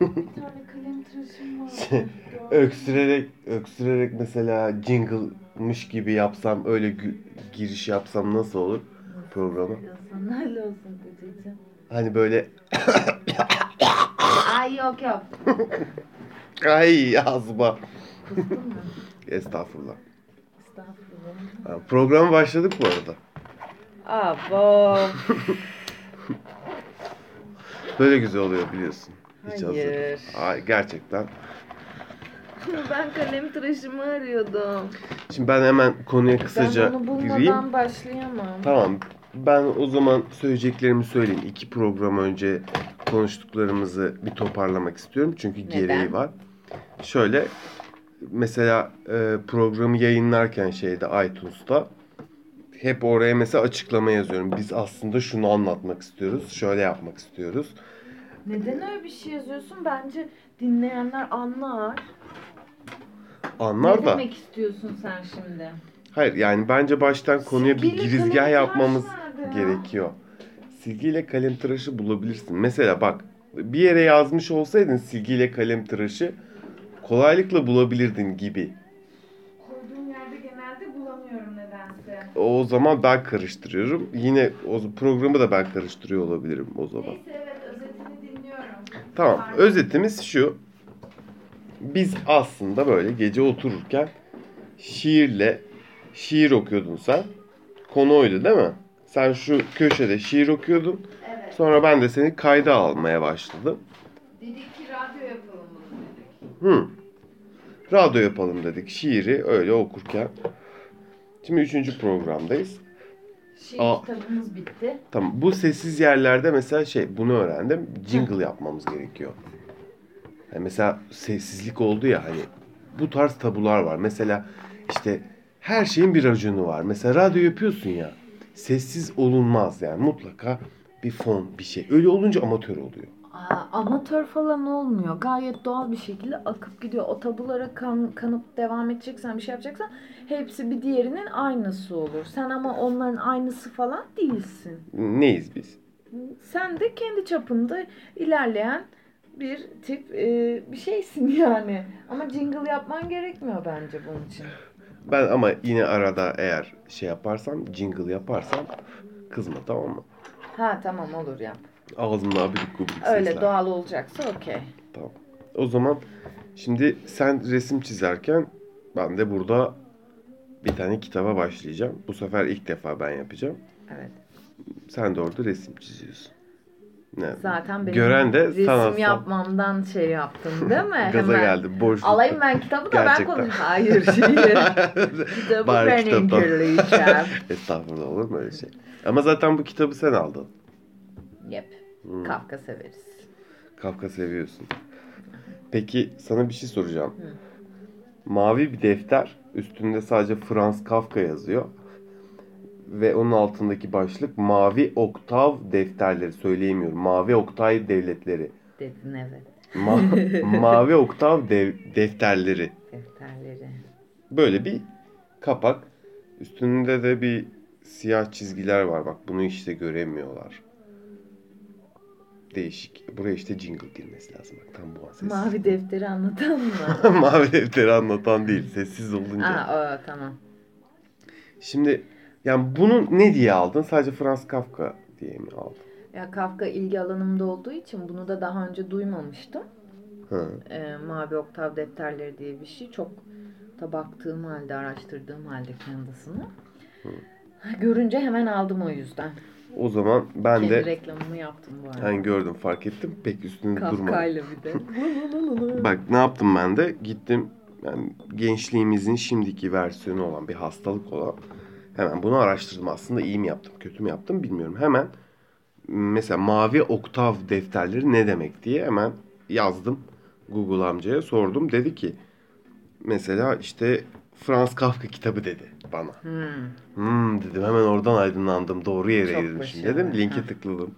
Bir tane kalem tıraşım var. Şey, öksürerek öksürerek mesela jingle'mış gibi yapsam öyle gü- giriş yapsam nasıl olur programa? Öyle olsun kocacığım. Hani böyle Ay yok yok. ay ağzıma. Kıstın mı? Estağfurullah. Estağfurullah. Ha, Programa başladık bu arada. Abo. Böyle güzel oluyor biliyorsun. Hiç Hayır. hazır. Ay, gerçekten. ben kalem tıraşımı arıyordum. Şimdi ben hemen konuya kısaca ben onu bulmadan gireyim. başlayamam. Tamam. Ben o zaman söyleyeceklerimi söyleyeyim. İki program önce konuştuklarımızı bir toparlamak istiyorum. Çünkü Neden? gereği var. Şöyle mesela e, programı yayınlarken şeyde iTunes'ta hep oraya mesela açıklama yazıyorum. Biz aslında şunu anlatmak istiyoruz. Şöyle yapmak istiyoruz. Neden öyle bir şey yazıyorsun? Bence dinleyenler anlar. Anlar ne da. demek istiyorsun sen şimdi? Hayır yani bence baştan konuya bir Silgiyle girizgah kalem yapmamız ya? gerekiyor. Silgiyle kalem tıraşı bulabilirsin. Mesela bak bir yere yazmış olsaydın silgiyle kalem tıraşı kolaylıkla bulabilirdin gibi. Koyduğum yerde genelde bulamıyorum nedense. O zaman ben karıştırıyorum. Yine o programı da ben karıştırıyor olabilirim o zaman. Neyse. Tamam. Özetimiz şu. Biz aslında böyle gece otururken şiirle şiir okuyordun sen. Konu oydu değil mi? Sen şu köşede şiir okuyordun. Evet. Sonra ben de seni kayda almaya başladım. Dedik ki radyo yapalım bunu dedik. Hı. Radyo yapalım dedik. Şiiri öyle okurken. Şimdi üçüncü programdayız. Şiir Aa. kitabımız bitti. Tamam. Bu sessiz yerlerde mesela şey bunu öğrendim. Jingle yapmamız gerekiyor. Yani mesela sessizlik oldu ya hani bu tarz tabular var. Mesela işte her şeyin bir raconu var. Mesela radyo yapıyorsun ya. Sessiz olunmaz yani mutlaka bir fon bir şey. Öyle olunca amatör oluyor. Aa, amatör falan olmuyor. Gayet doğal bir şekilde akıp gidiyor. O tabulara kan, kanıp devam edeceksen bir şey yapacaksan hepsi bir diğerinin aynısı olur. Sen ama onların aynısı falan değilsin. Neyiz biz? Sen de kendi çapında ilerleyen bir tip e, bir şeysin yani. Ama jingle yapman gerekmiyor bence bunun için. Ben ama yine arada eğer şey yaparsam, jingle yaparsam kızma tamam mı? Ha tamam olur yap. Ağzımda abidik gubidik Öyle sesler. doğal olacaksa okey. Tamam. O zaman şimdi sen resim çizerken ben de burada bir tane kitaba başlayacağım. Bu sefer ilk defa ben yapacağım. Evet. Sen de orada resim çiziyorsun. Ne? Zaten benim Gören de resim sanatsal- yapmamdan şey yaptın değil mi? Gaza Hemen. geldi. Boş. Alayım ben kitabı da ben Gerçekten. konuşayım. Hayır. Kitabı Bari ben kitaptan. inceleyeceğim. Estağfurullah olur mu öyle şey? Ama zaten bu kitabı sen aldın. Yep. Hmm. Kafka severiz. Kafka seviyorsun. Peki sana bir şey soracağım. Hı. Mavi bir defter. Üstünde sadece Franz Kafka yazıyor. Ve onun altındaki başlık Mavi Oktav defterleri. Söyleyemiyorum. Mavi Oktay devletleri. Dedin evet. Ma- Mavi Oktav dev- defterleri. Defterleri. Böyle bir kapak. Üstünde de bir siyah çizgiler var. Bak bunu işte göremiyorlar. Değişik. Buraya işte jingle girmesi lazım. Bak tam bu an sessiz. Mavi defteri anlatan mı? Mavi defteri anlatan değil. Sessiz olunca. Aa o, tamam. Şimdi yani bunu ne diye aldın? Sadece Franz Kafka diye mi aldın? Ya Kafka ilgi alanımda olduğu için bunu da daha önce duymamıştım. Hı. Ee, Mavi Oktav defterleri diye bir şey. Çok da baktığım halde, araştırdığım halde kendisini. Görünce hemen aldım o yüzden. O zaman ben Kendi de reklamımı yaptım bu arada. hani gördüm fark ettim. Pek üstünde durmadım. Kafka'yla bir de. Bak ne yaptım ben de? Gittim yani gençliğimizin şimdiki versiyonu olan bir hastalık olan hemen bunu araştırdım. Aslında iyi mi yaptım, kötü mü yaptım bilmiyorum. Hemen mesela mavi oktav defterleri ne demek diye hemen yazdım. Google amcaya sordum. Dedi ki mesela işte Franz Kafka kitabı dedi bana. Hmm. Hmm dedim hemen oradan aydınlandım. Doğru yere Çok girmişim başarılı. dedim. Linke Ha. tıkladım.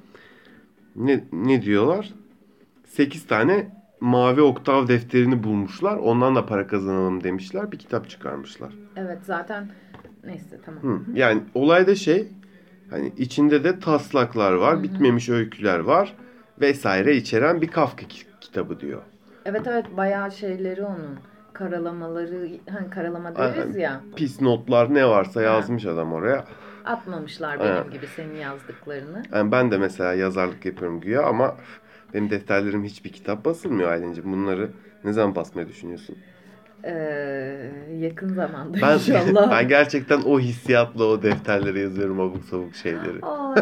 Ne, ne diyorlar? 8 tane mavi oktav defterini bulmuşlar. Ondan da para kazanalım demişler. Bir kitap çıkarmışlar. Evet zaten neyse tamam. Hı. Yani olayda şey hani içinde de taslaklar var, bitmemiş öyküler var vesaire içeren bir Kafka ki- kitabı diyor. Evet evet bayağı şeyleri onun. Karalamaları hani karalama deriz ya. Pis notlar ne varsa yazmış adam oraya. Atmamışlar benim Aynen. gibi senin yazdıklarını. Yani ben de mesela yazarlık yapıyorum güya ama benim defterlerim hiçbir kitap basılmıyor Aylin'ciğim. Bunları ne zaman basmayı düşünüyorsun? Ee, yakın zamanda Ben, inşallah. ben gerçekten o hissiyatla o defterlere yazıyorum abuk sabuk şeyleri. Oh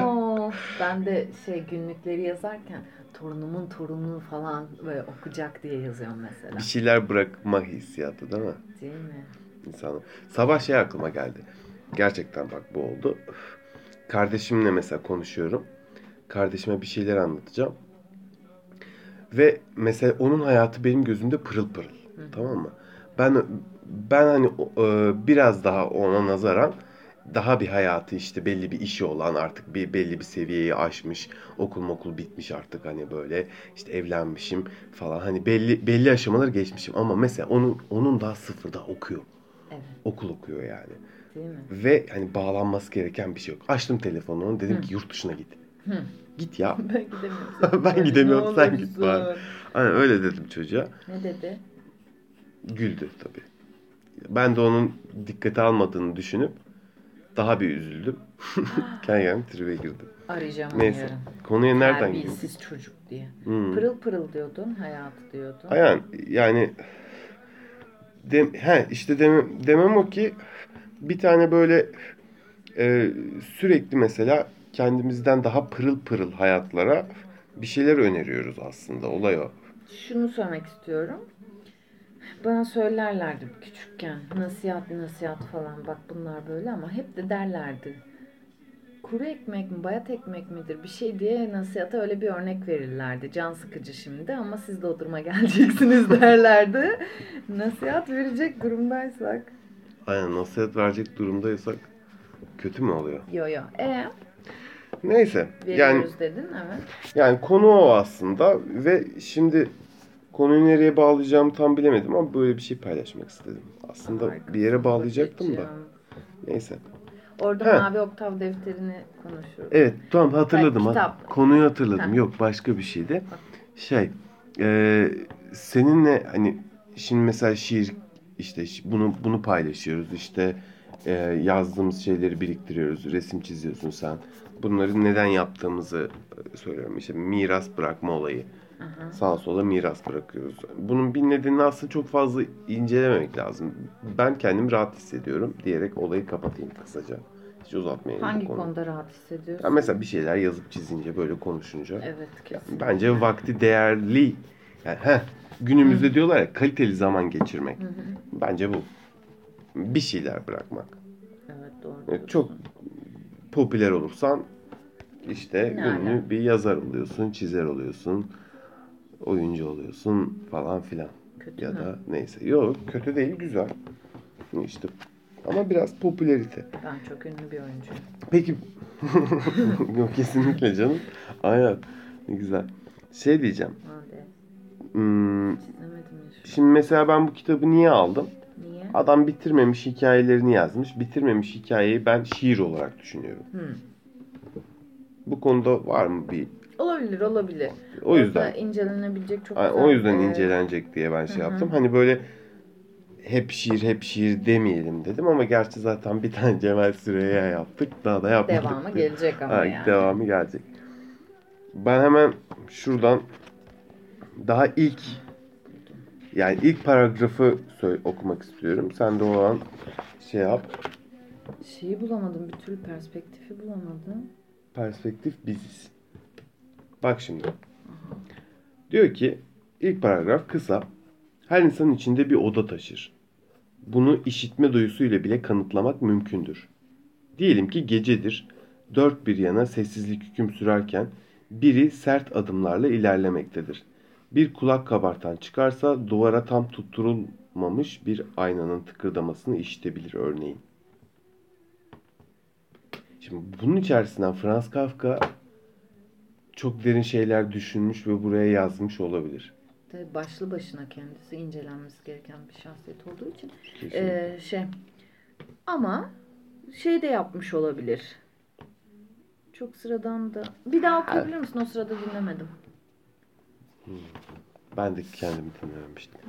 no. ben de şey günlükleri yazarken torunumun torunu falan böyle okuyacak diye yazıyorum mesela. Bir şeyler bırakma hissiyatı değil mi? Değil mi? insanı. Sabah şey aklıma geldi. Gerçekten bak bu oldu. Kardeşimle mesela konuşuyorum. Kardeşime bir şeyler anlatacağım. Ve mesela onun hayatı benim gözümde pırıl pırıl. Tamam mı? Ben ben hani e, biraz daha ona nazaran daha bir hayatı işte belli bir işi olan artık bir belli bir seviyeyi aşmış okul okul bitmiş artık hani böyle işte evlenmişim falan hani belli belli aşamaları geçmişim ama mesela onun onun daha sıfırda okuyor Evet. okul okuyor yani. Değil mi? Ve hani bağlanması gereken bir şey yok. Açtım telefonunu dedim Hı. ki yurt dışına git. Hı. Git ya. Ben gidemiyorum. Ben gidemiyorum, sen git bari. Hani öyle dedim çocuğa. Ne dedi? Güldü tabii. Ben de onun dikkate almadığını düşünüp daha bir üzüldüm. Kendi kendime tribe girdim. Arayacağım onu Neyse. yarın. Konuya nereden girdim? Terbiyesiz çocuk diye. Hmm. Pırıl pırıl diyordun, hayatı diyordun. Aynen yani dem, he, işte demem, demem o ki bir tane böyle e, sürekli mesela kendimizden daha pırıl pırıl hayatlara bir şeyler öneriyoruz aslında. Olay o. Şunu söylemek istiyorum. Bana söylerlerdi küçükken nasihat nasihat falan bak bunlar böyle ama hep de derlerdi. Kuru ekmek mi bayat ekmek midir bir şey diye nasihata öyle bir örnek verirlerdi. Can sıkıcı şimdi ama siz de o duruma geleceksiniz derlerdi. Nasihat verecek durumdaysak. Aynen nasihat verecek durumdaysak kötü mü oluyor? Yo yo. E Neyse. Yani veriyoruz dedin evet. yani konu o aslında ve şimdi konuyu nereye bağlayacağımı tam bilemedim ama böyle bir şey paylaşmak istedim. Aslında Harika. bir yere bağlayacaktım da. Neyse. Orada He. mavi oktav defterini konuşuyoruz. Evet tamam hatırladım. Ha, Ha- kitap. Konuyu hatırladım. Ha. Yok başka bir şeydi. Şey e, seninle hani şimdi mesela şiir işte bunu bunu paylaşıyoruz işte e, yazdığımız şeyleri biriktiriyoruz resim çiziyorsun sen bunları neden yaptığımızı söylüyorum işte miras bırakma olayı Aha. sağa sola miras bırakıyoruz bunun bir nedenini aslında çok fazla incelememek lazım ben kendimi rahat hissediyorum diyerek olayı kapatayım kısaca hiç uzatmayayım Hangi konuyu. konuda rahat hissediyorsun? Ya mesela bir şeyler yazıp çizince böyle konuşunca Evet kesin. bence vakti değerli yani heh, günümüzde diyorlar ya kaliteli zaman geçirmek. Hı hı. Bence bu. Bir şeyler bırakmak. Evet doğru. Evet, çok popüler olursan işte ala? ünlü bir yazar oluyorsun, çizer oluyorsun, oyuncu oluyorsun falan filan. Kötü Ya mü? da neyse. Yok kötü değil güzel. İşte ama biraz popülerite. Ben çok ünlü bir oyuncuyum. Peki yok kesinlikle canım. Aynen. Ne güzel. Şey diyeceğim. Hadi. Hmm, şimdi mesela ben bu kitabı niye aldım? Niye? Adam bitirmemiş hikayelerini yazmış. Bitirmemiş hikayeyi ben şiir olarak düşünüyorum. Hı. Bu konuda var mı bir Olabilir olabilir. o yüzden Orada incelenebilecek çok güzel. o yüzden e, incelenecek diye ben şey Hı hı. yaptım. Hani böyle hep şiir hep şiir demeyelim dedim ama gerçi zaten bir tane Cemal Süreyya yaptık. Daha da yapmadık. Devamı gelecek ama Ha, yani. Devamı gelecek. Ben hemen şuradan daha ilk yani ilk paragrafı okumak istiyorum. Sen de o an şey yap. Şeyi bulamadım. Bir türlü perspektifi bulamadım. Perspektif biziz. Bak şimdi. Diyor ki ilk paragraf kısa. Her insanın içinde bir oda taşır. Bunu işitme duyusuyla bile kanıtlamak mümkündür. Diyelim ki gecedir. Dört bir yana sessizlik hüküm sürerken biri sert adımlarla ilerlemektedir. Bir kulak kabartan çıkarsa duvara tam tutturulmamış bir aynanın tıkırdamasını işitebilir örneğin. Şimdi bunun içerisinden Franz Kafka çok derin şeyler düşünmüş ve buraya yazmış olabilir. Tabii başlı başına kendisi incelenmesi gereken bir şahsiyet olduğu için. Kesinlikle. Ee, şey ama şey de yapmış olabilir. Çok sıradan da. Bir daha okuyabilir misin? O sırada dinlemedim. Ben de kendimi dinlememiştim.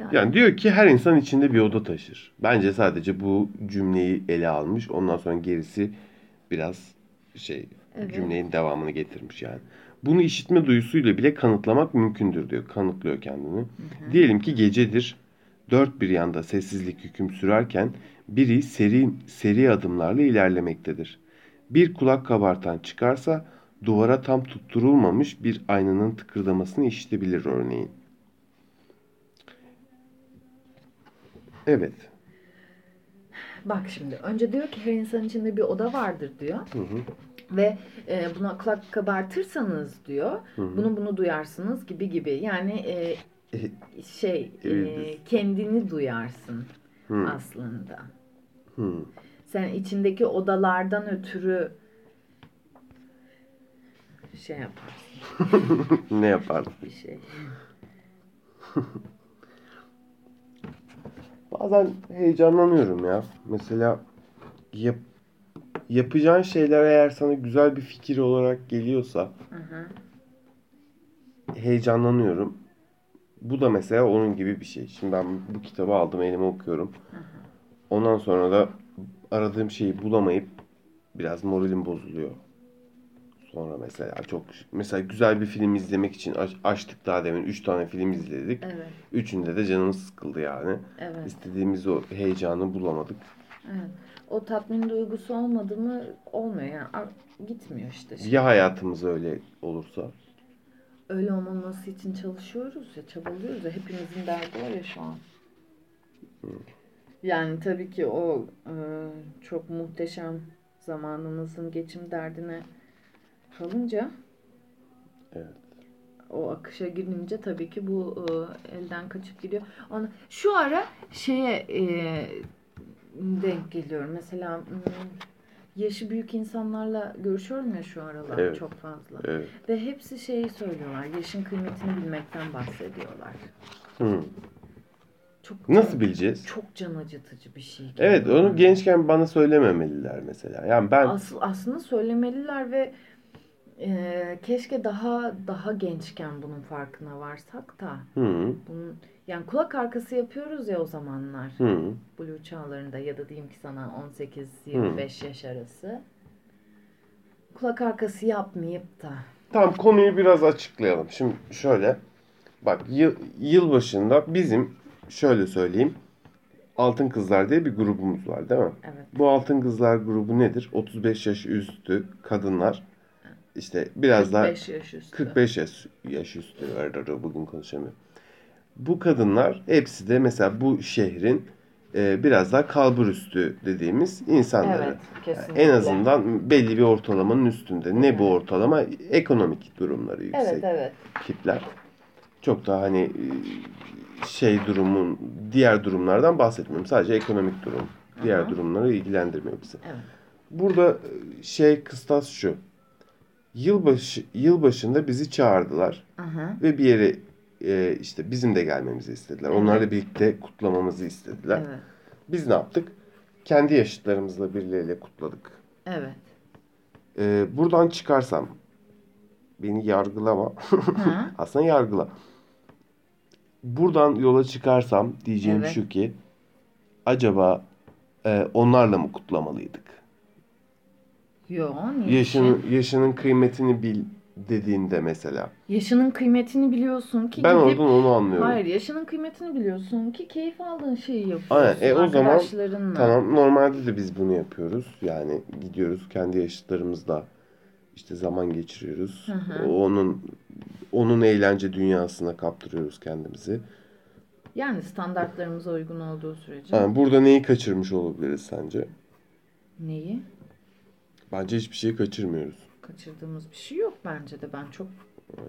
Yani, Yani diyor ki her insan içinde bir oda taşır. Bence sadece bu cümleyi ele almış. Ondan sonra gerisi biraz şey Evet. cümlenin devamını getirmiş yani. Bunu işitme duyusuyla bile kanıtlamak mümkündür diyor. Kanıtlıyor kendini. Diyelim ki gecedir. Dört bir yanda sessizlik hüküm sürerken biri seri seri adımlarla ilerlemektedir. Bir kulak kabartan çıkarsa duvara tam tutturulmamış bir aynanın tıkırdamasını işitebilir örneğin. Evet. Bak şimdi önce diyor ki her insan içinde bir oda vardır diyor. Hı hı. Ve e, buna kulak kabartırsanız diyor Hı hı. bunu bunu duyarsınız gibi gibi. Yani e, şey e, Evet. kendini duyarsın Hı. aslında. Hı. Sen içindeki odalardan ötürü şey yaparsın ne yapardın? bir şey. Bazen heyecanlanıyorum ya. Mesela yap, yapacağın şeyler eğer sana güzel bir fikir olarak geliyorsa Hı hı. heyecanlanıyorum. Bu da mesela onun gibi bir şey. Şimdi ben bu kitabı aldım elime okuyorum. Ondan sonra da aradığım şeyi bulamayıp biraz moralim bozuluyor. Sonra mesela çok mesela güzel bir film izlemek için aç- açtık daha demin 3 tane film izledik. Evet, Üçünde de canımız sıkıldı yani. evet, İstediğimiz o heyecanı bulamadık. evet. O tatmin duygusu olmadı mı olmuyor yani gitmiyor işte. Ya hayatımız öyle olursa? Öyle olmaması için çalışıyoruz ya, çabalıyoruz ya. Hepimizin derdi var ya şu an. Yani tabii ki o e, çok muhteşem zamanımızın geçim derdine kalınca Evet. o akışa girince tabii ki bu e, elden kaçıp gidiyor. Ona, şu ara şeye e, denk geliyorum. Mesela yaşı büyük insanlarla görüşüyorum ya şu aralar Evet. çok fazla. Evet. Ve hepsi şeyi söylüyorlar. Yaşın kıymetini bilmekten bahsediyorlar. Hı. Çok Nasıl bileceğiz? Çok can acıtıcı bir şey. Evet onu bana. gençken bana söylememeliler mesela. Yani ben Asıl, aslında söylemeliler ve e, keşke daha daha gençken bunun farkına varsak da hı, bunun yani kulak arkası yapıyoruz ya o zamanlar hı, Blue çağlarında ya da diyeyim ki sana 18-25 yaş arası kulak arkası yapmayıp da Tamam konuyu biraz açıklayalım. Şimdi şöyle. Bak yıl, yılbaşında bizim şöyle söyleyeyim. Altın Kızlar diye bir grubumuz var değil mi? evet Bu Altın Kızlar grubu nedir? 35 yaş üstü kadınlar. İşte biraz daha 45 yaş üstü. 45 yaş, yaş üstü. Bugün konuşamıyorum. Bu kadınlar hepsi de mesela bu şehrin e, biraz daha kalbur üstü dediğimiz insanları. Evet kesinlikle. En azından belli bir ortalamanın üstünde. Ne bu ortalama? Ekonomik durumları yüksek Evet evet. tipler. Çok da hani e, şey durumun diğer durumlardan bahsetmiyorum. Sadece ekonomik durum. Diğer Aha. durumları ilgilendirmiyor bizi. Evet. Burada e, şey kıstas şu. Yılbaşı yılbaşında bizi çağırdılar Aha. ve bir yere e, işte bizim de gelmemizi istediler. Evet. Onlarla birlikte kutlamamızı istediler. Evet. Biz ne yaptık? Kendi yaşıtlarımızla birileriyle kutladık. Evet. Ee, buradan çıkarsam beni yargılama. Aslında yargıla. Buradan yola çıkarsam diyeceğim Evet. şu ki acaba e, onlarla mı kutlamalıydık? Yo niye? Yaşının yaşının kıymetini bil dediğinde mesela. Yaşının kıymetini biliyorsun ki Ben gidip oradan onu anlıyorum. Hayır yaşının kıymetini biliyorsun ki keyif aldığın şeyi yapıyorsun. Aynen, e, o zaman. Tamam normalde de biz bunu yapıyoruz. Yani gidiyoruz kendi yaşıtlarımızla işte zaman geçiriyoruz. Hı hı. Onun onun eğlence dünyasına kaptırıyoruz kendimizi. Yani standartlarımıza uygun olduğu sürece. Yani burada neyi kaçırmış olabiliriz sence? Neyi? Bence hiçbir şeyi kaçırmıyoruz. Kaçırdığımız bir şey yok bence de. Ben çok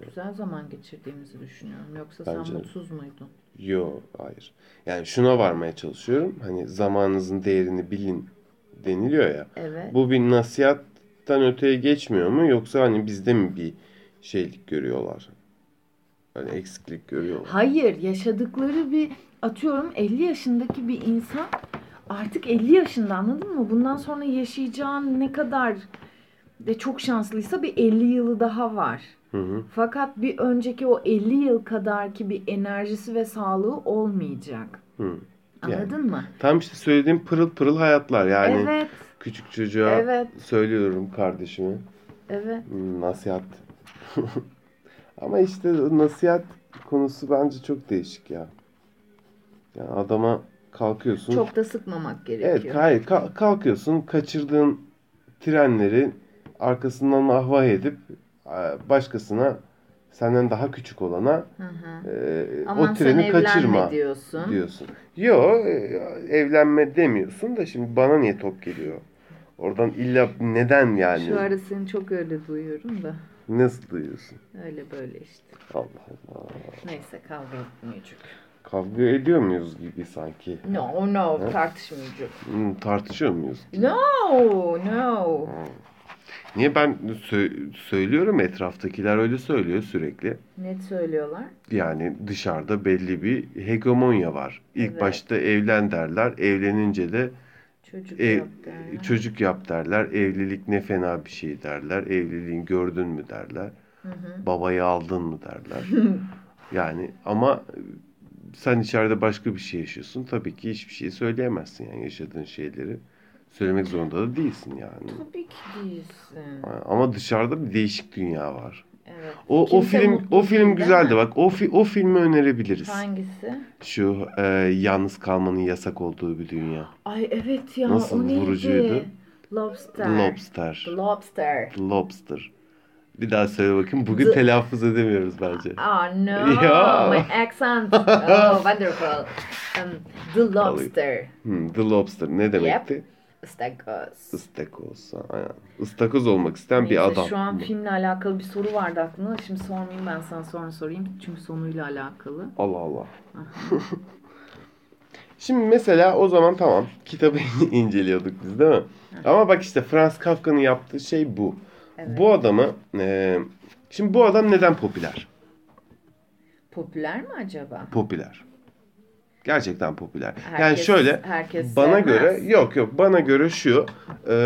güzel zaman geçirdiğimizi düşünüyorum. Yoksa Bence sen mutsuz muydun? Yo, hayır. Yani şuna varmaya çalışıyorum. Hani zamanınızın değerini bilin deniliyor ya. Evet. Bu bir nasihattan öteye geçmiyor mu? Yoksa hani bizde mi bir şeylik görüyorlar? Hani eksiklik görüyorlar. Hayır yaşadıkları bir atıyorum 50 yaşındaki bir insan artık 50 yaşında anladın mı? Bundan sonra yaşayacağın ne kadar de çok şanslıysa bir 50 yılı daha var. Hı hı. Fakat bir önceki o 50 yıl kadarki bir enerjisi ve sağlığı olmayacak. Hı. Yani. Anladın mı? Tam işte söylediğim pırıl pırıl hayatlar yani. Evet, Küçük çocuğa evet, söylüyorum kardeşime. evet. Nasihat. Ama işte nasihat konusu bence çok değişik ya. Yani adama kalkıyorsun. Çok da sıkmamak gerekiyor. Evet, hayır ka- kalkıyorsun, kaçırdığın trenleri arkasından ahvah edip e, başkasına senden daha küçük olana Hı hı. e, Aman o treni kaçırma diyorsun. diyorsun. Yo, e, evlenme demiyorsun da şimdi bana niye top geliyor? Oradan illa neden yani? Şu ara seni çok öyle duyuyorum da. Nasıl duyuyorsun? Öyle böyle işte. Allah Allah. Neyse kavga etmeyecek. Kavga ediyor muyuz gibi sanki? No no Ha? tartışmayacak. Hmm, tartışıyor muyuz? No no. Niye ben sö- söylüyorum etraftakiler öyle söylüyor sürekli. Net söylüyorlar. Yani dışarıda belli bir hegemonya var. İlk Evet. başta evlen derler, evlenince de Çocuk ev, yap derler. çocuk yap derler, evlilik ne fena bir şey derler, evliliğin gördün mü derler, Hı hı. babayı aldın mı derler. Yani ama sen içeride başka bir şey yaşıyorsun. Tabii ki hiçbir şey söyleyemezsin yani yaşadığın şeyleri. Söylemek zorunda da değilsin yani. Tabii ki değilsin. Ama dışarıda bir değişik dünya var. Evet. O o Kimse film mutlu o film güzeldi mi? bak. O fi- o filmi önerebiliriz. Hangisi? Şu e, yalnız kalmanın yasak olduğu bir dünya. Ay evet ya Nasıl o neydi? vurucuydu? Lobster. Lobster. Lobster. Lobster. Bir daha söyle bakayım. Bugün The- telaffuz edemiyoruz bence. Oh no, Ya. my accent. Oh, wonderful. Um, the Lobster. Hmm, The Lobster ne demekti? Istakoz. Istakoz. Aynen. Istakoz olmak isteyen bir Neyse, adam. Şu an filmle alakalı bir soru vardı aklımda. Şimdi sormayayım ben sana sonra sorayım. Çünkü sonuyla alakalı. Allah Allah. Şimdi mesela o zaman tamam kitabı inceliyorduk biz değil mi? Ama bak işte Franz Kafka'nın yaptığı şey bu. Evet. Bu adamı e, şimdi bu adam neden popüler? Popüler mi acaba? Popüler. Gerçekten popüler. yani Herkes- şöyle herkes bana sevmez. göre yok yok bana göre şu e,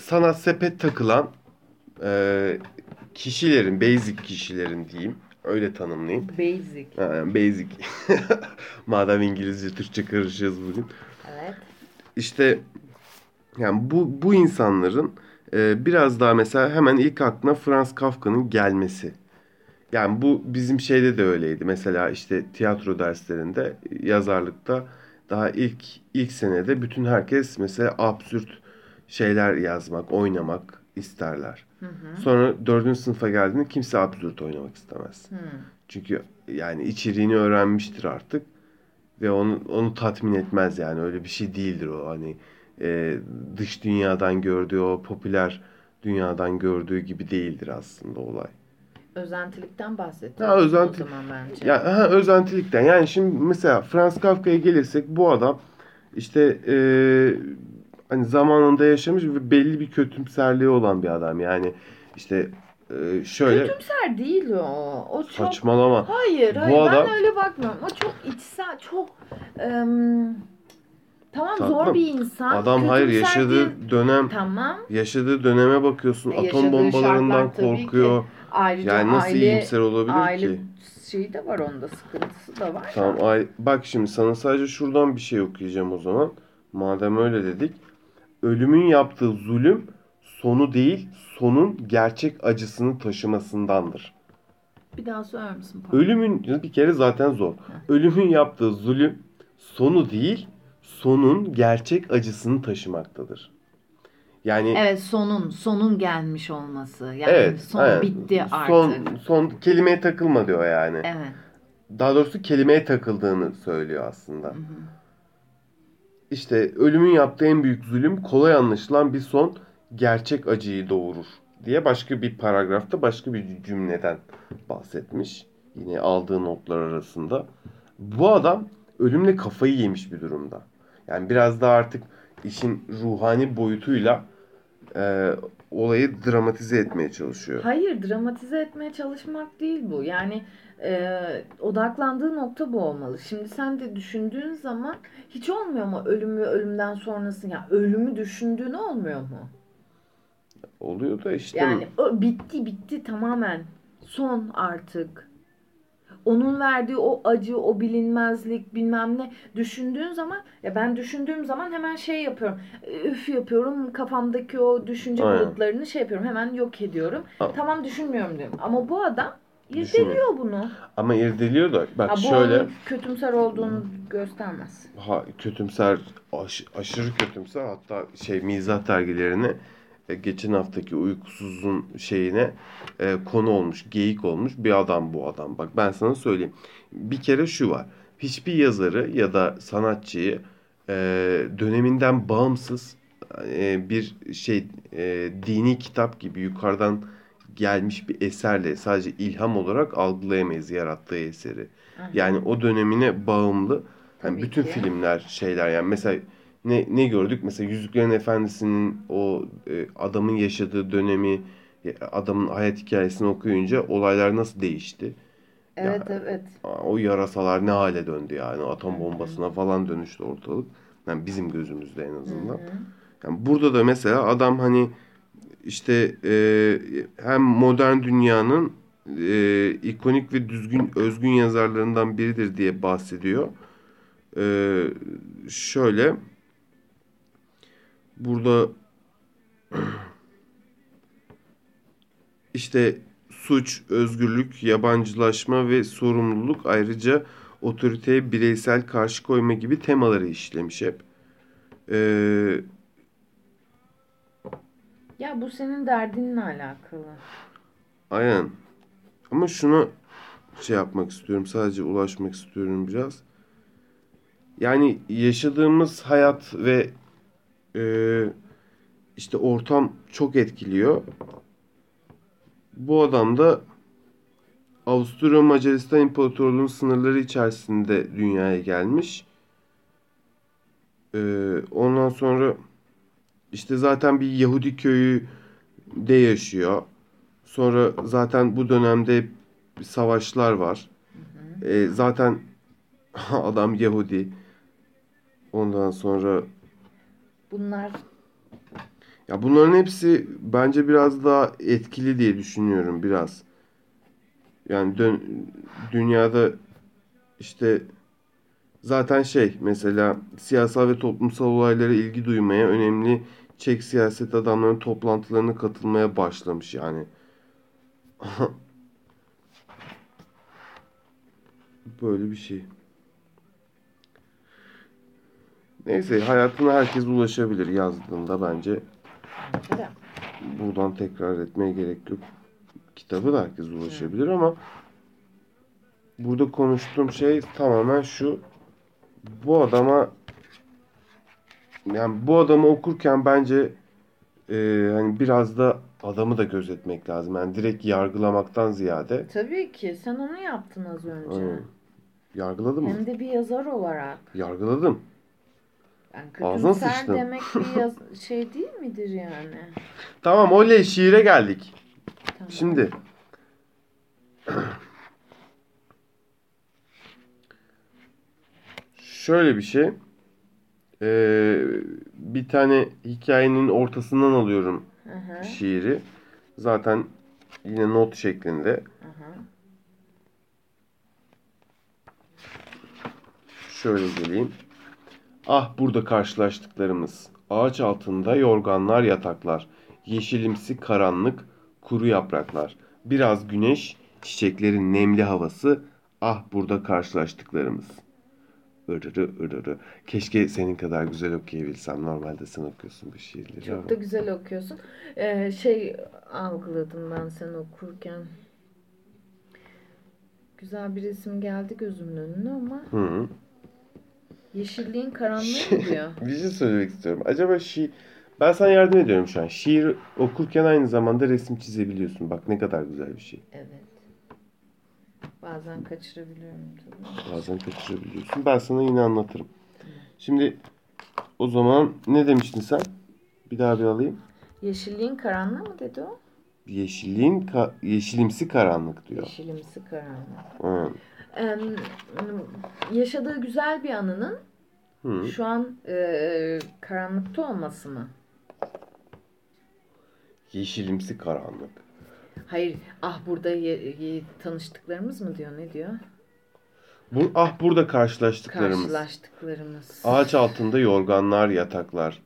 sana sepet takılan e, kişilerin basic kişilerin diyeyim öyle tanımlayayım. Basic. Ha, yani basic. Madem İngilizce Türkçe karışıyoruz bugün. Evet. İşte yani bu bu insanların e, biraz daha mesela hemen ilk aklına Franz Kafka'nın gelmesi. Yani bu bizim şeyde de öyleydi. Mesela işte tiyatro derslerinde yazarlıkta daha ilk ilk senede bütün herkes mesela absürt şeyler yazmak, oynamak isterler. Hı hı. Sonra dördüncü sınıfa geldiğinde kimse absürt oynamak istemez. Hı. Çünkü yani içeriğini öğrenmiştir artık ve onu onu tatmin etmez yani öyle bir şey değildir o hani e, dış dünyadan gördüğü o popüler dünyadan gördüğü gibi değildir aslında olay. Özentilikten bahsediyoruz Ha, özenti- o zaman bence. Ya ha, özentilikten yani şimdi mesela Franz Kafka'ya gelirsek bu adam işte e, hani zamanında yaşamış ve belli bir kötümserliği olan bir adam yani işte e, şöyle Kötümser değil o. O çok... saçmalama Hayır, Bu hayır adam- ben öyle bakmıyorum. O çok içsel, çok... em, tamam zor Tatlım, bir insan. adam hayır kötümser yaşadığı değil. dönem Tamam. Yaşadığı döneme bakıyorsun. E, Atom bombalarından korkuyor. Ayrıca Yani nasıl aile, iyimser olabilir aile ki? şeyi de var onda, sıkıntısı da var. Tamam ay bak şimdi sana sadece şuradan bir şey okuyacağım o zaman. Madem öyle dedik. Ölümün yaptığı zulüm sonu değil, sonun gerçek acısını taşımasındandır. Bir daha söyler misin? Pardon? Ölümün bir kere zaten zor. Ölümün yaptığı zulüm sonu değil, sonun gerçek acısını taşımaktadır. Yani Evet sonun, sonun gelmiş olması. Yani evet, son aynen. bitti artık. Son son kelimeye takılma diyor yani. Evet. Daha doğrusu kelimeye takıldığını söylüyor aslında. Hı hı. İşte ölümün yaptığı en büyük zulüm kolay anlaşılan bir son gerçek acıyı doğurur diye başka bir paragrafta başka bir cümleden bahsetmiş. Yine aldığı notlar arasında. Bu adam ölümle kafayı yemiş bir durumda. Yani biraz daha artık işin ruhani boyutuyla e, olayı dramatize etmeye çalışıyor. Hayır dramatize etmeye çalışmak değil bu. Yani e, odaklandığı nokta bu olmalı. Şimdi sen de düşündüğün zaman hiç olmuyor mu ölüm ve ölümden sonrası? Ya ölümü düşündüğün olmuyor mu? oluyor da işte Yani o bitti bitti tamamen. Son artık. Onun verdiği o acı, o bilinmezlik bilmem ne düşündüğün zaman ya ben düşündüğüm zaman hemen şey yapıyorum. Üf yapıyorum kafamdaki o düşünce Aynen. bulutlarını şey yapıyorum. Hemen yok ediyorum. A- Tamam düşünmüyorum diyorum. Ama bu adam irdeliyor bunu. ama irdeliyor da bak Ha, bu şöyle onun kötümser olduğunu göstermez. ha, kötümser aş- aşırı kötümser hatta şey mizah dergilerine e, geçen haftaki uykusuzun şeyine e, konu olmuş, geyik olmuş bir adam bu adam. Bak ben sana söyleyeyim. Bir kere şu var. Hiçbir yazarı ya da sanatçıyı e, döneminden bağımsız e, bir şey e, dini kitap gibi yukarıdan gelmiş bir eserle sadece ilham olarak algılayamayız yarattığı eseri. Yani o dönemine bağımlı. Tabii bütün ki. filmler şeyler yani mesela ne ne gördük? Mesela Yüzüklerin Efendisi'nin o e, adamın yaşadığı dönemi e, adamın hayat hikayesini okuyunca olaylar nasıl değişti? Evet evet. Aa, O yarasalar ne hale döndü yani atom bombasına falan dönüştü ortalık. Yani bizim gözümüzde en azından. Yani burada da mesela adam hani işte e, hem modern dünyanın e, ikonik ve düzgün özgün yazarlarından biridir diye bahsediyor. E, şöyle burada işte suç, özgürlük, yabancılaşma ve sorumluluk ayrıca otoriteye bireysel karşı koyma gibi temaları işlemiş hep. Ee, Ya bu senin derdinle alakalı. aynen. Ama şuna şey yapmak istiyorum. Sadece ulaşmak istiyorum biraz. Yani yaşadığımız hayat ve e, işte ortam çok etkiliyor. Bu adam da Avusturya Macaristan İmparatorluğu'nun sınırları içerisinde dünyaya gelmiş. E, ondan sonra işte zaten bir Yahudi köyü de yaşıyor. Sonra zaten bu dönemde savaşlar var. E, zaten adam Yahudi. Ondan sonra Bunlar ya bunların hepsi bence biraz daha etkili diye düşünüyorum biraz. Yani dön, dünyada işte zaten şey mesela siyasal ve toplumsal olaylara ilgi duymaya önemli Çek siyaset adamlarının toplantılarına katılmaya başlamış yani. Böyle bir şey. Neyse hayatına herkes ulaşabilir yazdığında bence. Buradan tekrar etmeye gerek yok. Kitabı da herkes ulaşabilir ama burada konuştuğum şey tamamen şu. Bu adama yani bu adamı okurken bence e, hani biraz da adamı da gözetmek lazım. Yani direkt yargılamaktan ziyade. Tabii ki sen onu yaptın az önce. Aynen. Yargıladım mı? Hem de bir yazar olarak. Yargıladım. Yani kötümser demek bir yaz- şey değil midir yani? Tamam oley şiire geldik. Tamam. Şimdi şöyle bir şey. Ee, bir tane hikayenin ortasından alıyorum hı, şiiri. Zaten yine not şeklinde. hı. Şöyle geleyim. Ah burada karşılaştıklarımız. Ağaç altında yorganlar yataklar. Yeşilimsi karanlık, kuru yapraklar. Biraz güneş, çiçeklerin nemli havası. Ah burada karşılaştıklarımız. Irırı ırırı. Keşke senin kadar güzel okuyabilsem. Normalde sen okuyorsun bu şiirleri ama. Çok da güzel okuyorsun. Ee, şey algıladım ben sen okurken. Güzel bir resim geldi gözümün önüne ama Hı -hı. Yeşilliğin karanlığı mı diyor? bir şey söylemek istiyorum. Acaba şiir... Ben sana yardım ediyorum şu an. Şiir okurken aynı zamanda resim çizebiliyorsun. Bak ne kadar güzel bir şey. Evet. Bazen kaçırabiliyorum tabii. Bazen kaçırabiliyorsun. Ben sana yine anlatırım. Şimdi o zaman ne demiştin sen? Bir daha bir alayım. Yeşilliğin karanlığı mı dedi o? Yeşilliğin ka- yeşilimsi karanlık diyor. Yeşilimsi karanlık. Hı. Yaşadığı güzel bir anının Hı. şu an e, karanlıkta olması mı? Yeşilimsi karanlık. Hayır ah burada ye- ye- tanıştıklarımız mı diyor ne diyor? Bu, ah burada karşılaştıklarımız. Karşılaştıklarımız. Ağaç altında yorganlar, yataklar.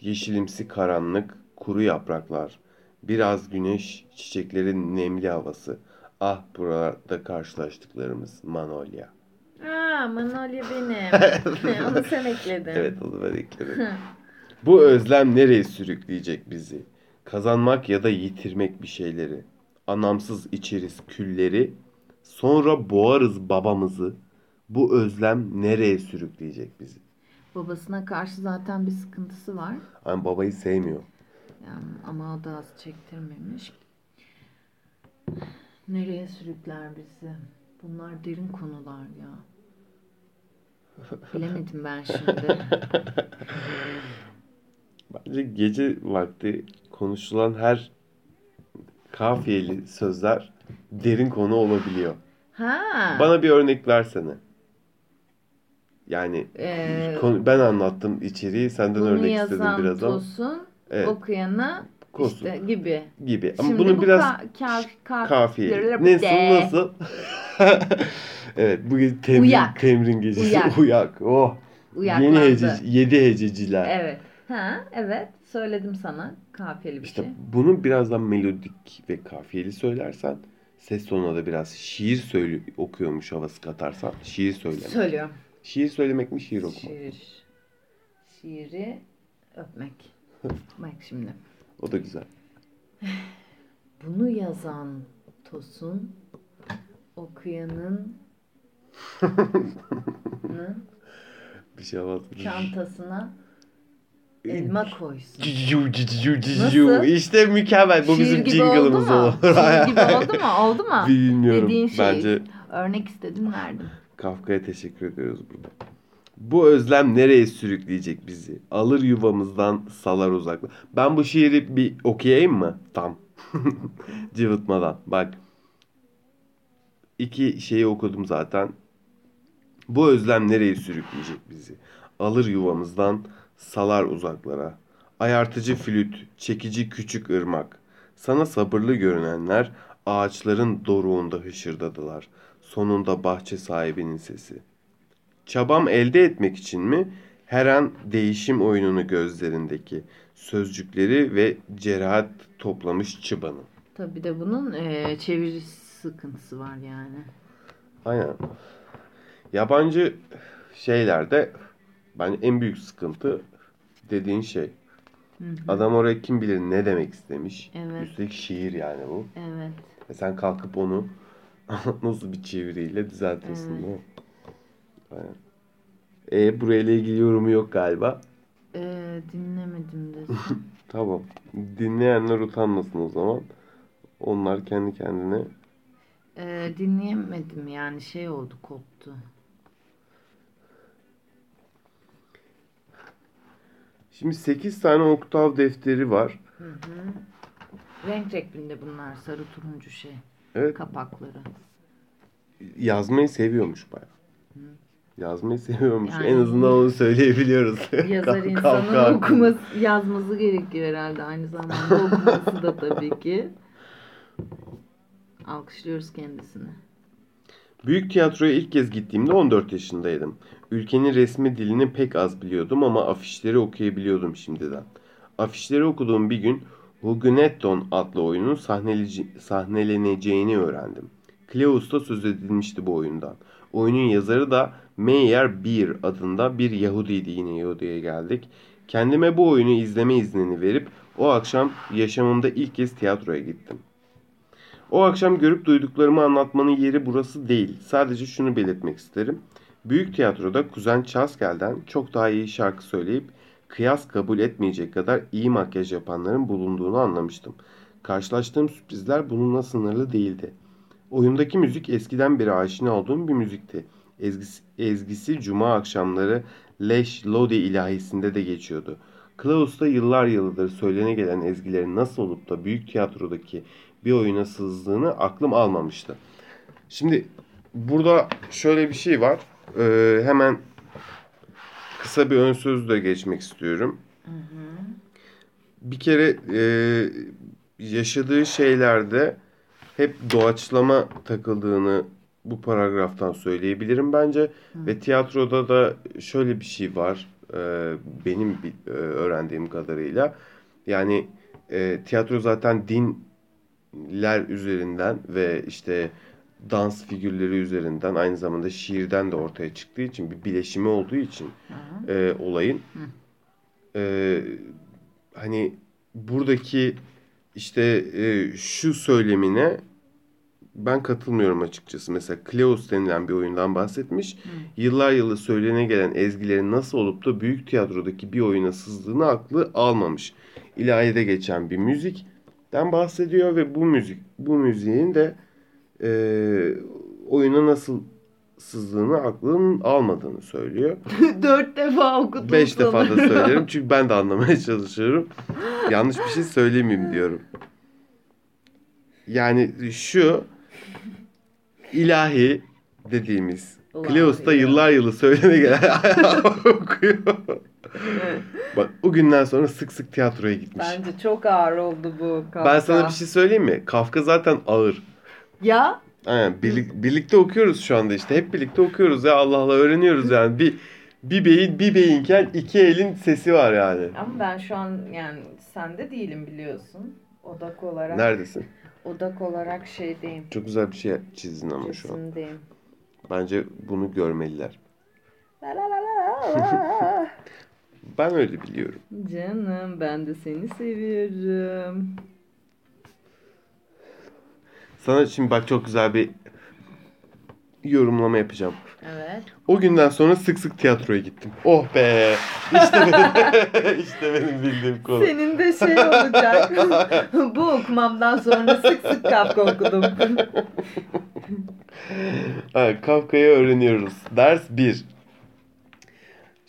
Yeşilimsi karanlık, kuru yapraklar. Biraz güneş, çiçeklerin nemli havası. Ah burada karşılaştıklarımız Manolya. Aa Manolya benim. Onu sen ekledin. Evet onu ben ekledim. Bu özlem nereye sürükleyecek bizi? Kazanmak ya da yitirmek bir şeyleri. Anlamsız içeriz külleri. Sonra boğarız babamızı. Bu özlem nereye sürükleyecek bizi? Babasına karşı zaten bir sıkıntısı var. Hani babayı sevmiyor. Yani ama o da az çektirmemiş. Nereye sürükler bizi? Bunlar derin konular ya. Bilemedim ben şimdi. Bence gece vakti konuşulan her kafiyeli sözler derin konu olabiliyor. Ha. Bana bir örnek versene. Yani Ee, konu- ben anlattım içeriği senden bunu örnek istedim yazan biraz ama. Tosun, Evet. okuyana Kosun. işte gibi. gibi. Ama Şimdi bunu bu biraz ka- ka- ka- kafiye. Nasıl nasıl? evet bugün temrin, Uyak. temrin gecesi. Uyak. Uyak. Oh. Uyaklandı. Yeni hece, yedi hececiler. Evet. Ha, evet. Söyledim sana kafiyeli bir İşte şey. bunu biraz daha melodik ve kafiyeli söylersen ses tonuna da biraz şiir söyle okuyormuş havası katarsan şiir söyleme. Söylüyorum. şiir söylemek mi şiir okumak? Şiir. Şiiri öpmek. Bak şimdi. O da güzel. Bunu yazan Tosun okuyanın nı Bir şey olmaz. çantasına elma koysun. Ciu, ciu, ciu. Nasıl? İşte mükemmel. Bu Şiir bizim gibi oldu jingle'ımız mu? olur. Şiir gibi oldu mu? Oldu mu? Bilmiyorum. Dediğin şey. Bence Örnek istedim verdim. Kafka'ya teşekkür ediyoruz burada. Bu özlem nereye sürükleyecek bizi? Alır yuvamızdan salar uzakla. Ben bu şiiri bir okuyayım mı? Tam. Cıvıtmadan. Bak. İki şeyi okudum zaten. Bu özlem nereye sürükleyecek bizi? Alır yuvamızdan salar uzaklara. Ayartıcı flüt, çekici küçük ırmak. Sana sabırlı görünenler ağaçların doruğunda hışırdadılar. Sonunda bahçe sahibinin sesi. Çabam elde etmek için mi? Her an değişim oyununu gözlerindeki sözcükleri ve cerahat toplamış çıbanı. Tabii de bunun eee çeviri sıkıntısı var yani. Aynen. Yabancı şeylerde bence en büyük sıkıntı dediğin şey. Hı hı. Adam oraya kim bilir ne demek istemiş. Evet. Üstelik şiir yani bu. Evet. E sen kalkıp onu nasıl bir çeviriyle düzeltiyorsun Evet. değil mi? Aynen. E burayla ilgili yorumu yok galiba. Eee dinlemedim desem. Tamam. Dinleyenler utanmasın o zaman. Onlar kendi kendine Eee dinleyemedim yani şey oldu koptu. Şimdi 8 tane oktav defteri var. Hı hı. Renk renkinde bunlar sarı turuncu şey Evet. kapakları. Yazmayı seviyormuş bayağı. Yazmayı seviyormuş. Yani- En azından onu söyleyebiliyoruz. Yazar insanın okuması, yazması gerekiyor herhalde aynı zamanda okuması da tabii ki. Alkışlıyoruz kendisini. Büyük tiyatroya ilk kez gittiğimde 14 yaşındaydım. Ülkenin resmi dilini pek az biliyordum ama afişleri okuyabiliyordum şimdiden. Afişleri okuduğum bir gün Huguenotton adlı oyunun sahneleneceğini öğrendim. Kleus'ta söz edilmişti bu oyundan. Oyunun yazarı da Meyer Beer adında bir Yahudiydi. Yine Yahudi'ye geldik. Kendime bu oyunu izleme iznini verip o akşam yaşamımda ilk kez tiyatroya gittim. O akşam görüp duyduklarımı anlatmanın yeri burası değil. Sadece şunu belirtmek isterim. Büyük tiyatroda Kuzen Çaskel'den çok daha iyi şarkı söyleyip kıyas kabul etmeyecek kadar iyi makyaj yapanların bulunduğunu anlamıştım. Karşılaştığım sürprizler bununla sınırlı değildi. Oyundaki müzik eskiden beri aşina olduğum bir müzikti. Ezgisi, ezgisi cuma akşamları Leş Lodi ilahisinde de geçiyordu. Klaus'ta yıllar yılıdır söylene gelen ezgilerin nasıl olup da büyük tiyatrodaki bir oyuna sızdığını aklım almamıştı. Şimdi burada şöyle bir şey var. Ee, hemen kısa bir ön sözle geçmek istiyorum. Bir kere e, yaşadığı şeylerde hep doğaçlama takıldığını bu paragraftan söyleyebilirim bence. Ve tiyatroda da şöyle bir şey var. e, benim e, öğrendiğim kadarıyla. Yani e, tiyatro zaten dinler üzerinden ve işte dans figürleri üzerinden aynı zamanda şiirden de ortaya çıktığı için bir bileşimi olduğu için e, olayın e, hani buradaki işte e, şu söylemine ben katılmıyorum açıkçası. Mesela Kleos denilen bir oyundan bahsetmiş. Yıllar yılı söylene gelen ezgilerin nasıl olup da büyük tiyatrodaki bir oyuna sızdığını aklı almamış. İlahide geçen bir müzikten bahsediyor ve bu müzik bu müziğin de e, oyuna nasıl sızdığını aklının almadığını söylüyor. Dört defa okudum Beş sana. defa da söylerim çünkü ben de anlamaya çalışıyorum. Yanlış bir şey söylemeyeyim diyorum. Yani şu ilahi dediğimiz Ulan Kleos da ya. yıllar yılı söylene gelen okuyor. Bak o günden sonra sık sık tiyatroya gitmiş. Bence çok ağır oldu bu Kafka. Ben sana bir şey söyleyeyim mi? Kafka zaten ağır. Ya Aynen, birlik- birlikte okuyoruz şu anda işte. Hep birlikte okuyoruz ya Allah Allah öğreniyoruz yani. Bir bir beyin bir beyinken iki elin sesi var yani. ama ben şu an yani sende değilim biliyorsun. Odak olarak. Neredesin? Odak olarak şeydeyim. Çok güzel bir şey çizdin ama şu an. Bence bunu görmeliler. La la la la la. Ben öyle biliyorum. Canım ben de seni seviyorum. Sana şimdi bak çok güzel bir yorumlama yapacağım. Evet. O günden sonra sık sık tiyatroya gittim. Oh be! İşte benim, işte benim bildiğim konu. Senin de şey olacak. bu okumamdan sonra sık sık Kafka okudum. Ha, Kafka'yı öğreniyoruz. Ders 1.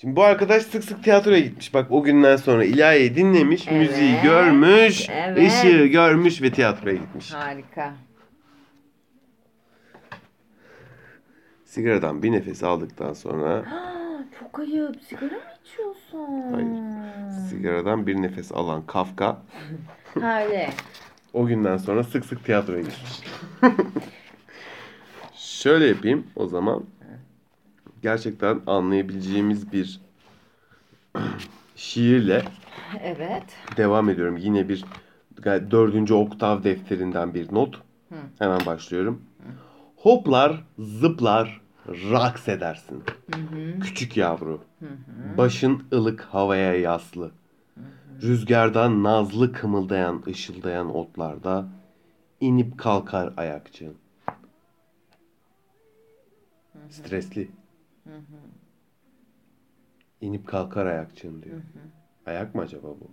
Şimdi bu arkadaş sık sık tiyatroya gitmiş. Bak o günden sonra ilahiyi dinlemiş, Evet. müziği görmüş, Evet. ışığı görmüş ve tiyatroya gitmiş. Harika. Sigaradan bir nefes aldıktan sonra Çok ayıp. Sigara mı içiyorsun? Hayır. sigaradan bir nefes alan Kafka Hayır. o günden sonra sık sık tiyatroya gitmiş. Şöyle yapayım o zaman. Gerçekten anlayabileceğimiz bir şiirle Evet. devam ediyorum. Yine bir dördüncü oktav defterinden bir not. Hı. Hemen başlıyorum. Hoplar, zıplar, raks edersin. Küçük yavru. Başın ılık havaya yaslı. Rüzgardan nazlı kımıldayan, ışıldayan otlarda inip kalkar ayakçığın. Stresli. İnip kalkar ayakçığın diyor. Ayak mı acaba bu?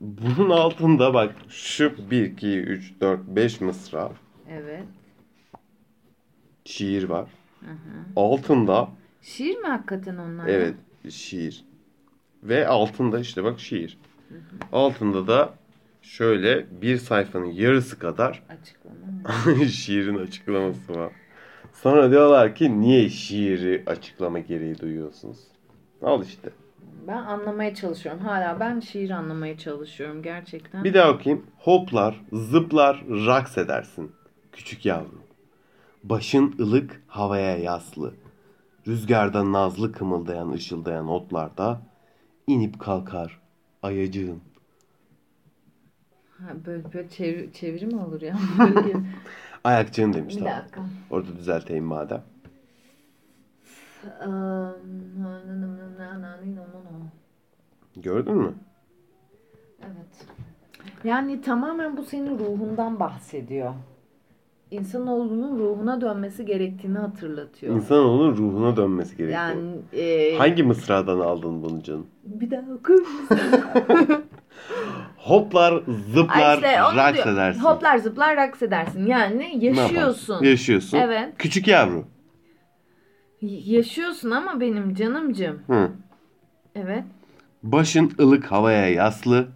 Bunun altında bak şu 1, 2, 3, 4, 5 mısra Evet. şiir var. Altında Şiir mi hakikaten onlar? evet şiir. Ve altında işte bak şiir. Altında da şöyle bir sayfanın yarısı kadar Açıklama şiirin açıklaması var. Sonra diyorlar ki niye şiiri açıklama gereği duyuyorsunuz? Al işte. Ben anlamaya çalışıyorum. Hala ben şiir anlamaya çalışıyorum gerçekten. Bir daha okuyayım. Hoplar, zıplar, raks edersin. Küçük yavrum. Başın ılık, havaya yaslı. Rüzgarda nazlı kımıldayan, ışıldayan otlarda inip kalkar ayacığın. Ha, böyle böyle çevir, çeviri mi olur ya? Ayakçığın demiş bir dakika. Orada düzelteyim madem. Gördün mü? Evet. Yani tamamen bu senin ruhundan bahsediyor. İnsanoğlunun ruhuna dönmesi gerektiğini hatırlatıyor. İnsanoğlunun ruhuna dönmesi gerekiyor. Yani e, Hangi mısradan aldın bunu canım? bir daha okur musun? Hoplar, zıplar, işte raks diyor. edersin. Hoplar zıplar raks edersin. Yani yaşıyorsun. Yaşıyorsun. Evet. Küçük yavru. Yaşıyorsun ama benim canımcım. Hı. Evet. Başın ılık havaya yaslı.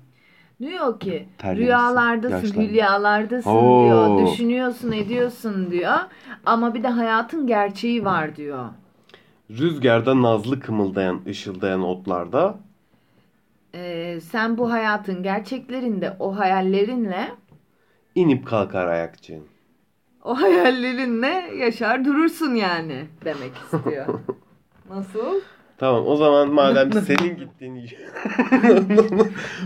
Diyor ki Terlemişsin, rüyalardasın, yaşlandın. hülyalardasın Oo. diyor. Düşünüyorsun, ediyorsun diyor. Ama bir de hayatın gerçeği var diyor. Rüzgarda nazlı kımıldayan, ışıldayan otlarda Ee, sen bu hayatın gerçeklerinde o hayallerinle İnip kalkar ayakçığın. o hayallerinle yaşar durursun yani demek istiyor. Nasıl? Tamam o zaman madem senin gittiğin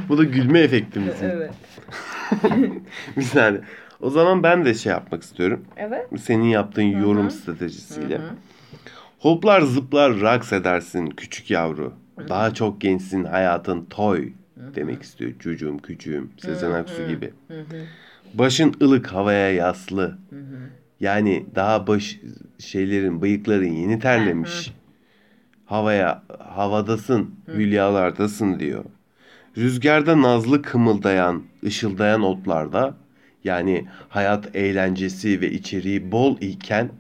Bu da gülme efektimizin. Evet. Bir saniye. O zaman ben de şey yapmak istiyorum. Evet. Senin yaptığın yorum hı. stratejisiyle. Hı hı. Hoplar zıplar raks edersin küçük yavru. Daha çok gençsin hayatın toy demek istiyor. Çocuğum küçüğüm Sezen Aksu gibi. Hı hı. Başın ılık havaya yaslı. Hı hı. Yani daha baş şeylerin bıyıkların yeni terlemiş. Havaya havadasın, hülyalardasın diyor. Rüzgarda nazlı kımıldayan, ışıldayan otlarda yani hayat eğlencesi ve içeriği bol iken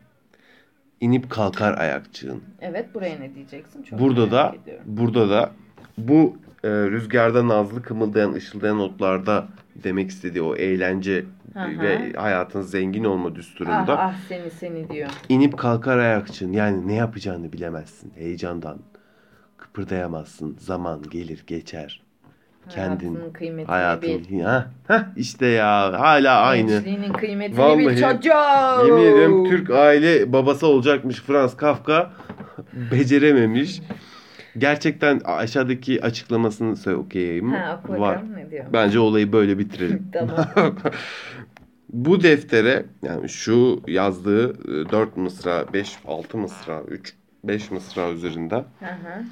inip kalkar ayakçığın. Evet buraya ne diyeceksin? Çok Burada da ediyorum. burada da bu e, rüzgarda nazlı kımıldayan, ışıldayan otlarda demek istediği o eğlence Hı. ve hayatın zengin olma Ah, düsturunda ah seni seni diyor. inip kalkar ayakçın. Yani ne yapacağını bilemezsin. Heyecandan kıpırdayamazsın. Zaman gelir geçer. Kendin kıymetini hayatın bil. ha, ha işte ya hala aynı. Gençliğinin kıymetini Vallahi bil çocuğum. Yemin ederim Türk aile babası olacakmış Franz Kafka becerememiş. Gerçekten aşağıdaki açıklamasını söyle okuyayım mı? Ha oku Var. ne diyor. Bence olayı böyle bitirelim. Tamam. Bu deftere yani şu yazdığı 4 mısra, 5, 6 mısra, 3, 5 mısra üzerinde Hı hı.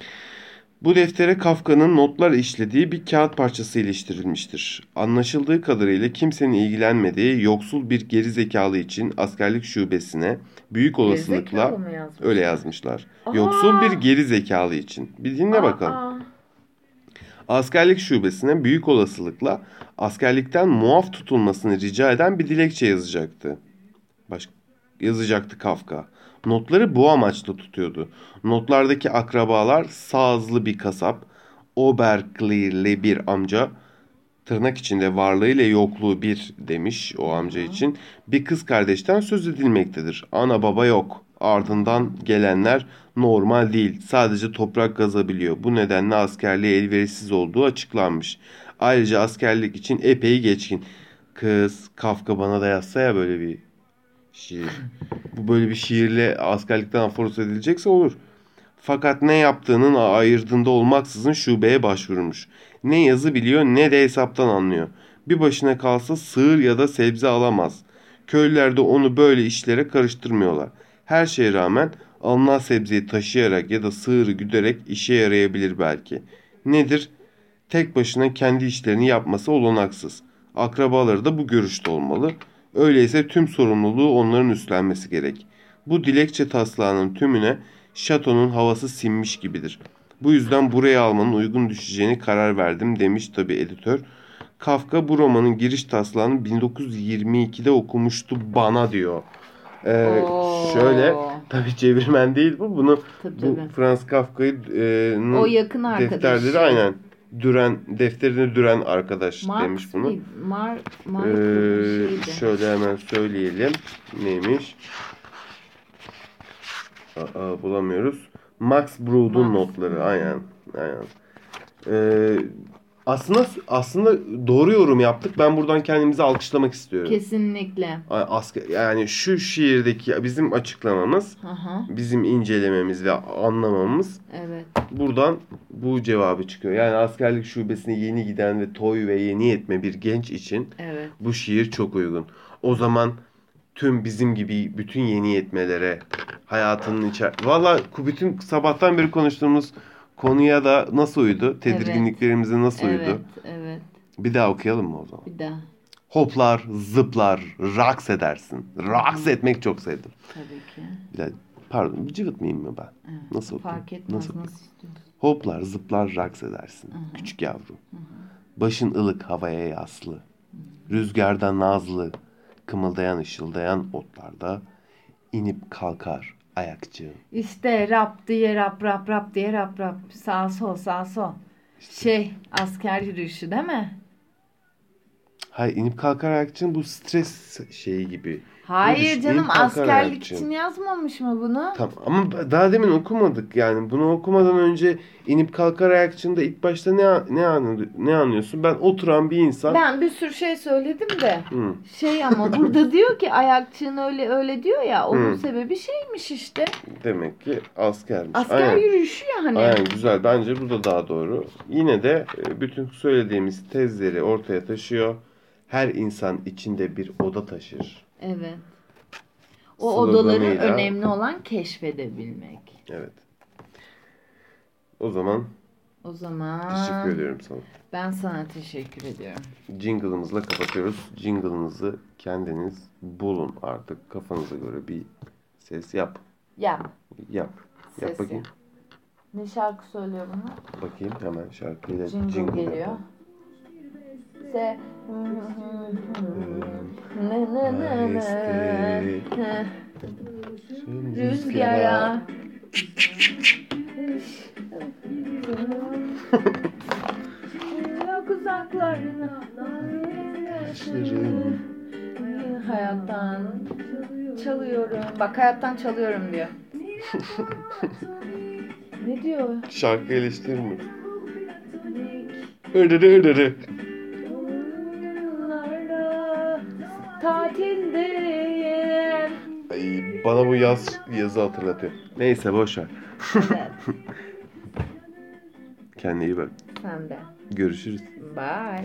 Bu deftere Kafka'nın notlar işlediği bir kağıt parçası iliştirilmiştir. Anlaşıldığı kadarıyla kimsenin ilgilenmediği yoksul bir gerizekalı için askerlik şubesine büyük olasılıkla yazmış? öyle yazmışlar. Aa! Yoksul bir gerizekalı için. Bir dinle bakalım. Aa, Askerlik şubesine büyük olasılıkla askerlikten muaf tutulmasını rica eden bir dilekçe yazacaktı. Baş... Yazacaktı Kafka. Notları bu amaçla tutuyordu. Notlardaki akrabalar sağızlı bir kasap, Oberklirli bir amca, tırnak içinde varlığıyla yokluğu bir demiş o amca için. Bir kız kardeşten söz edilmektedir. Ana baba yok. Ardından gelenler normal değil. Sadece toprak kazabiliyor. Bu nedenle askerliğe elverişsiz olduğu açıklanmış. Ayrıca askerlik için epey geçkin. Kız Kafka bana da yazsa ya böyle bir şiir. Bu böyle bir şiirle askerlikten aforoz edilecekse olur. Fakat ne yaptığının ayırdığında olmaksızın şubeye başvurmuş. Ne yazı biliyor ne de hesaptan anlıyor. Bir başına kalsa sığır ya da sebze alamaz. Köylüler de onu böyle işlere karıştırmıyorlar. Her şeye rağmen alınan sebzeyi taşıyarak ya da sığırı güderek işe yarayabilir belki. Nedir? Tek başına kendi işlerini yapması olanaksız. Akrabaları da bu görüşte olmalı. Öyleyse tüm sorumluluğu onların üstlenmesi gerek. Bu dilekçe taslağının tümüne şatonun havası sinmiş gibidir. Bu yüzden buraya almanın uygun düşeceğini karar verdim demiş tabi editör. Kafka bu romanın giriş taslağını 1922'de okumuştu bana diyor. Ee, Oo. şöyle tabi çevirmen değil bu. Bunu Tabii, bu tabii. Franz Kafka'yı e, O yakın arkadaş. defterleri aynen düren defterini düren arkadaş Marx demiş bunu. değil, Mar Ee, şöyle hemen söyleyelim. Neymiş? Aa, bulamıyoruz. Max Brod'un Max. notları. Aynen. Aynen. Ee, aslında aslında doğru yorum yaptık. Ben buradan kendimizi alkışlamak istiyorum. Kesinlikle. Yani şu şiirdeki bizim açıklamamız, Aha, bizim incelememiz ve anlamamız evet. buradan bu cevabı çıkıyor. Yani askerlik şubesine yeni giden ve toy ve yeni etme bir genç için Evet. bu şiir çok uygun. O zaman tüm bizim gibi bütün yeni yetmelere hayatının içer... Valla bütün sabahtan beri konuştuğumuz konuya da nasıl uydu? Tedirginliklerimize nasıl Evet, uydu? evet. Bir daha okuyalım mı o zaman? Bir daha. Hoplar, zıplar, raks edersin. Raks etmek çok sevdim. Tabii ki. Bir daha, pardon, cıvıtmayayım mı ben? Evet. Nasıl okuyayım? Fark etmez Nasıl nasıl, istiyorsun. Hoplar, zıplar, raks edersin. Küçük yavrum. Başın ılık havaya yaslı. Rüzgarda nazlı, kımıldayan ışıldayan otlarda inip kalkar ayakçığın. İşte rap diye rap rap rap diye rap rap. Sağ sol sağ sol. Şey asker yürüyüşü değil mi? Hayır inip kalkar ayakçığın bu stres şeyi gibi. Hayır İnip canım askerlik yapacağım. için yazmamış mı bunu? Tamam ama daha demin okumadık yani. Bunu okumadan önce inip kalkar ayakçında ilk başta ne ne ne anlıyorsun? Ben oturan bir insan. Ben bir sürü şey söyledim de. Hı, Şey ama burada diyor ki ayakçığın öyle öyle diyor ya onun Hı. sebebi şeymiş işte. demek ki askermiş. Asker Aynen. yürüyüşü ya hani. Aynen güzel. Bence bu da daha doğru. Yine de e, bütün söylediğimiz tezleri ortaya taşıyor. Her insan içinde bir oda taşır. Evet. O odaları önemli olan keşfedebilmek. Evet. O zaman O zaman teşekkür ediyorum sana. ben sana teşekkür ediyorum. Jingle'ımızla kapatıyoruz. Jingle'ınızı kendiniz bulun artık. Kafanıza göre bir ses yap. Yap. Yap. Yap Ses bakayım. yap. Ne şarkı söylüyor bunu? Bakayım hemen şarkıyla Jingle, jingle, geliyor. yapalım. Se ne ne ne ne ne rüzgara Yok uzaklarına. Hayattan çalıyorum. Bak hayattan çalıyorum diyor. ne diyor? Şarkı eleştirme. Ödürü ödürü. Tatildeyim. Ay, bana bu yaz yazı hatırlatıyor. Neyse boş ver. Evet, Kendine iyi bak. sen de. Görüşürüz. Bye.